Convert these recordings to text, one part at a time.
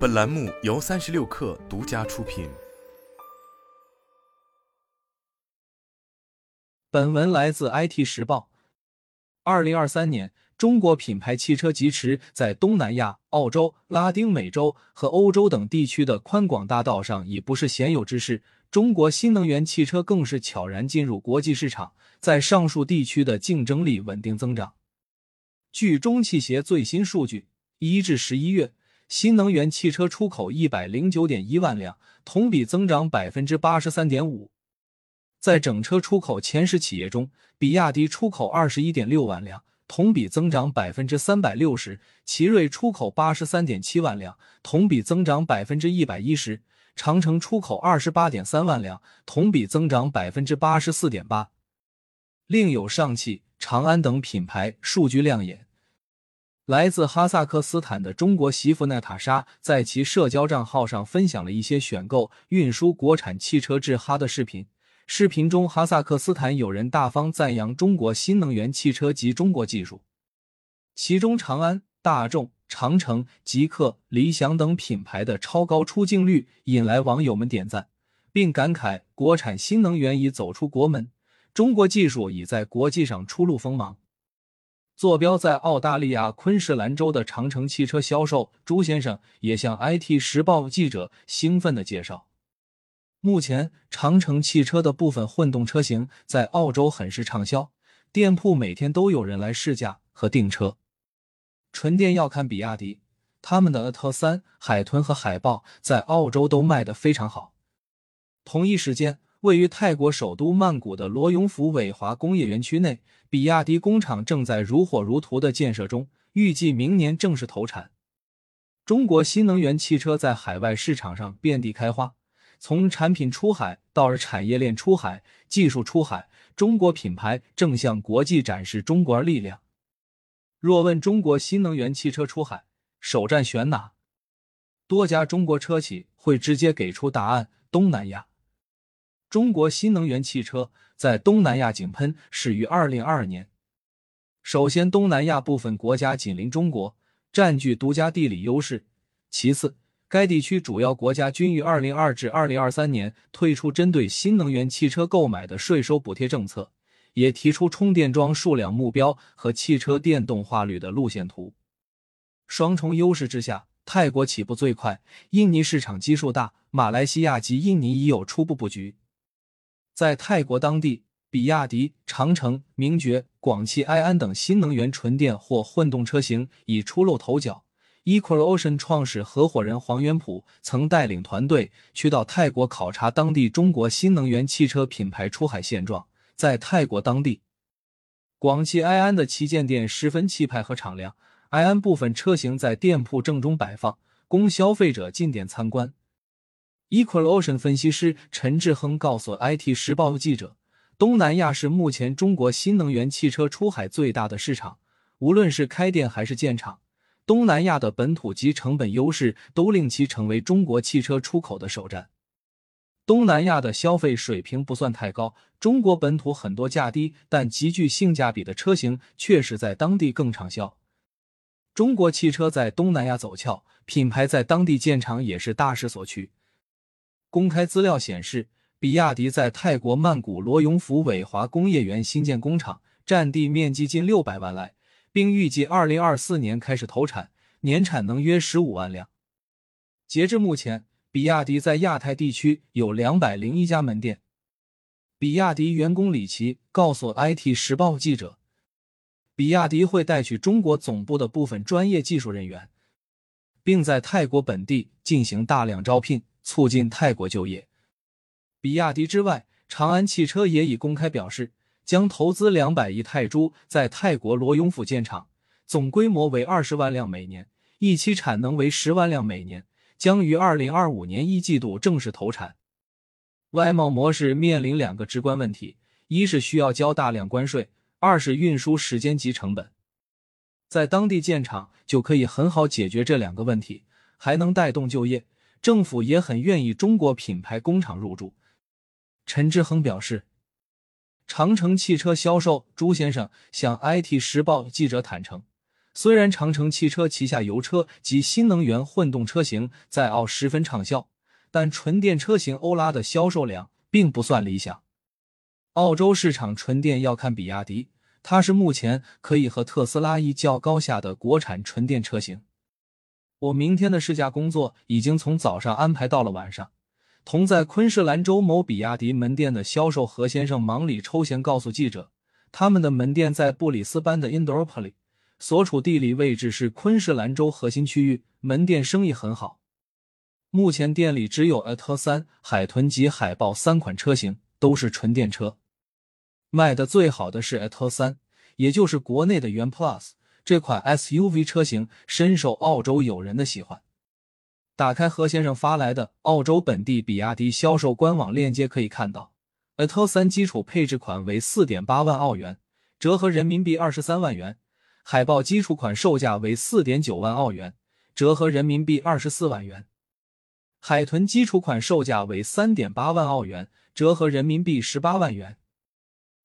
本栏目由三十六氪独家出品。本文来自 IT 时报。二零二三年，中国品牌汽车疾驰在东南亚、澳洲、拉丁美洲和欧洲等地区的宽广大道上已不是鲜有之事。中国新能源汽车更是悄然进入国际市场，在上述地区的竞争力稳定增长。据中汽协最新数据，一至十一月。新能源汽车出口一百零九点一万辆，同比增长百分之八十三点五。在整车出口前十企业中，比亚迪出口二十一点六万辆，同比增长百分之三百六十；奇瑞出口八十三点七万辆，同比增长百分之一百一十；长城出口二十八点三万辆，同比增长百分之八十四点八。另有上汽、长安等品牌数据亮眼。来自哈萨克斯坦的中国媳妇娜塔莎在其社交账号上分享了一些选购、运输国产汽车至哈的视频。视频中，哈萨克斯坦有人大方赞扬中国新能源汽车及中国技术，其中长安、大众、长城、极客、理想等品牌的超高出镜率引来网友们点赞，并感慨国产新能源已走出国门，中国技术已在国际上初露锋芒。坐标在澳大利亚昆士兰州的长城汽车销售朱先生也向 IT 时报记者兴奋的介绍，目前长城汽车的部分混动车型在澳洲很是畅销，店铺每天都有人来试驾和订车。纯电要看比亚迪，他们的阿特三、海豚和海豹在澳洲都卖得非常好。同一时间。位于泰国首都曼谷的罗永府伟华工业园区内，比亚迪工厂正在如火如荼的建设中，预计明年正式投产。中国新能源汽车在海外市场上遍地开花，从产品出海到产业链出海、技术出海，中国品牌正向国际展示中国力量。若问中国新能源汽车出海首站选哪，多家中国车企会直接给出答案：东南亚。中国新能源汽车在东南亚井喷始于二零二二年。首先，东南亚部分国家紧邻中国，占据独家地理优势；其次，该地区主要国家均于二零二至二零二三年推出针对新能源汽车购买的税收补贴政策，也提出充电桩数量目标和汽车电动化率的路线图。双重优势之下，泰国起步最快，印尼市场基数大，马来西亚及印尼已有初步布局。在泰国当地，比亚迪、长城、名爵、广汽埃安等新能源纯电或混动车型已初露头角。EqualOcean 创始合伙人黄元普曾带领团队去到泰国考察当地中国新能源汽车品牌出海现状。在泰国当地，广汽埃安的旗舰店十分气派和敞亮，埃安部分车型在店铺正中摆放，供消费者进店参观。EqualOcean 分析师陈志亨告诉 IT 时报记者：“东南亚是目前中国新能源汽车出海最大的市场，无论是开店还是建厂，东南亚的本土及成本优势都令其成为中国汽车出口的首站。东南亚的消费水平不算太高，中国本土很多价低但极具性价比的车型确实在当地更畅销。中国汽车在东南亚走俏，品牌在当地建厂也是大势所趋。”公开资料显示，比亚迪在泰国曼谷罗永府伟华工业园新建工厂，占地面积近六百万来，并预计二零二四年开始投产，年产能约十五万辆。截至目前，比亚迪在亚太地区有两百零一家门店。比亚迪员工李奇告诉 IT 时报记者，比亚迪会带去中国总部的部分专业技术人员，并在泰国本地进行大量招聘。促进泰国就业。比亚迪之外，长安汽车也已公开表示，将投资两百亿泰铢在泰国罗永府建厂，总规模为二十万辆每年，一期产能为十万辆每年，将于二零二五年一季度正式投产。外贸模式面临两个直观问题：一是需要交大量关税，二是运输时间及成本。在当地建厂就可以很好解决这两个问题，还能带动就业。政府也很愿意中国品牌工厂入驻。陈志恒表示，长城汽车销售朱先生向 IT 时报记者坦诚，虽然长城汽车旗下油车及新能源混动车型在澳十分畅销，但纯电车型欧拉的销售量并不算理想。澳洲市场纯电要看比亚迪，它是目前可以和特斯拉一较高下的国产纯电车型。我明天的试驾工作已经从早上安排到了晚上。同在昆士兰州某比亚迪门店的销售何先生忙里抽闲告诉记者，他们的门店在布里斯班的 Indooroopilly。所处地理位置是昆士兰州核心区域，门店生意很好。目前店里只有 a t 三、海豚及海豹三款车型，都是纯电车。卖的最好的是 a t 三，也就是国内的元 Plus 这款 SUV 车型，深受澳洲友人的喜欢。打开何先生发来的澳洲本地比亚迪销售官网链接，可以看到 a t 三基础配置款为四点八万澳元，折合人民币二十三万元。海豹基础款售价为四点九万澳元，折合人民币二十四万元；海豚基础款售价为三点八万澳元，折合人民币十八万元。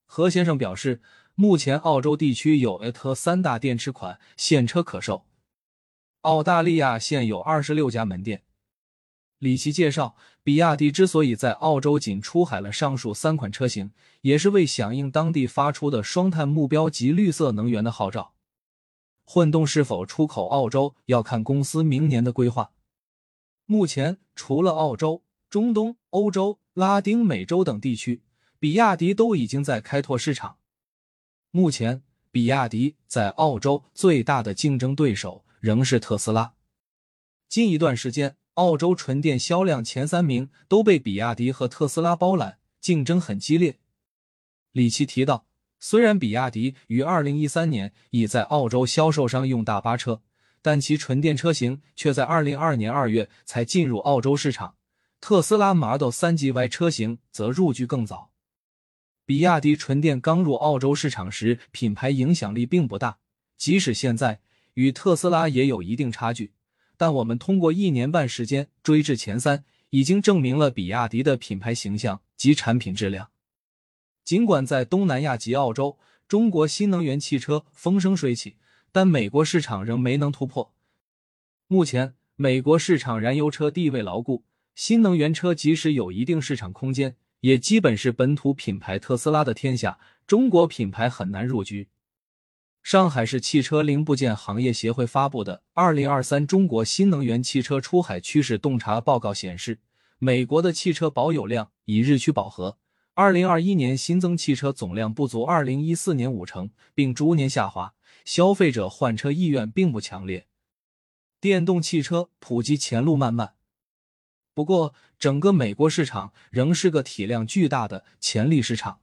何先生表示，目前澳洲地区有 AT 三大电池款现车可售，澳大利亚现有二十六家门店。李奇介绍，比亚迪之所以在澳洲仅出海了上述三款车型，也是为响应当地发出的双碳目标及绿色能源的号召。混动是否出口澳洲，要看公司明年的规划。目前，除了澳洲、中东、欧洲、拉丁美洲等地区，比亚迪都已经在开拓市场。目前，比亚迪在澳洲最大的竞争对手仍是特斯拉。近一段时间，澳洲纯电销量前三名都被比亚迪和特斯拉包揽，竞争很激烈。李奇提到。虽然比亚迪于二零一三年已在澳洲销售商用大巴车，但其纯电车型却在二零二二年二月才进入澳洲市场。特斯拉 Model 3 GY 车型则入局更早。比亚迪纯电刚入澳洲市场时，品牌影响力并不大，即使现在与特斯拉也有一定差距。但我们通过一年半时间追至前三，已经证明了比亚迪的品牌形象及产品质量。尽管在东南亚及澳洲，中国新能源汽车风生水起，但美国市场仍没能突破。目前，美国市场燃油车地位牢固，新能源车即使有一定市场空间，也基本是本土品牌特斯拉的天下，中国品牌很难入局。上海市汽车零部件行业协会发布的《二零二三中国新能源汽车出海趋势洞察报告》显示，美国的汽车保有量已日趋饱和。二零二一年新增汽车总量不足二零一四年五成，并逐年下滑，消费者换车意愿并不强烈，电动汽车普及前路漫漫。不过，整个美国市场仍是个体量巨大的潜力市场。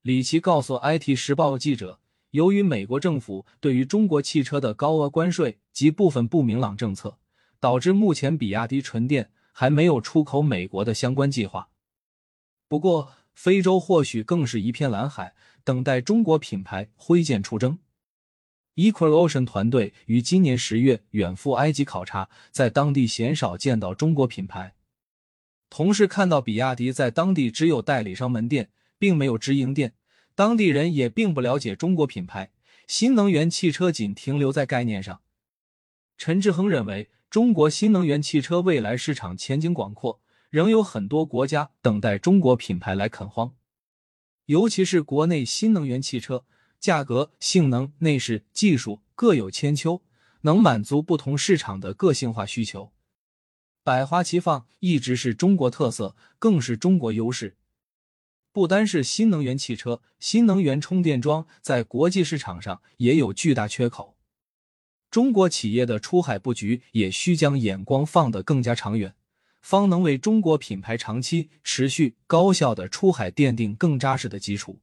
李奇告诉 IT 时报记者，由于美国政府对于中国汽车的高额关税及部分不明朗政策，导致目前比亚迪纯电还没有出口美国的相关计划。不过，非洲或许更是一片蓝海，等待中国品牌挥剑出征。Equalocean 团队于今年十月远赴埃及考察，在当地鲜少见到中国品牌。同事看到比亚迪在当地只有代理商门店，并没有直营店，当地人也并不了解中国品牌。新能源汽车仅停留在概念上。陈志恒认为，中国新能源汽车未来市场前景广阔。仍有很多国家等待中国品牌来垦荒，尤其是国内新能源汽车，价格、性能、内饰、技术各有千秋，能满足不同市场的个性化需求。百花齐放一直是中国特色，更是中国优势。不单是新能源汽车，新能源充电桩在国际市场上也有巨大缺口。中国企业的出海布局也需将眼光放得更加长远。方能为中国品牌长期持续高效的出海奠定更扎实的基础。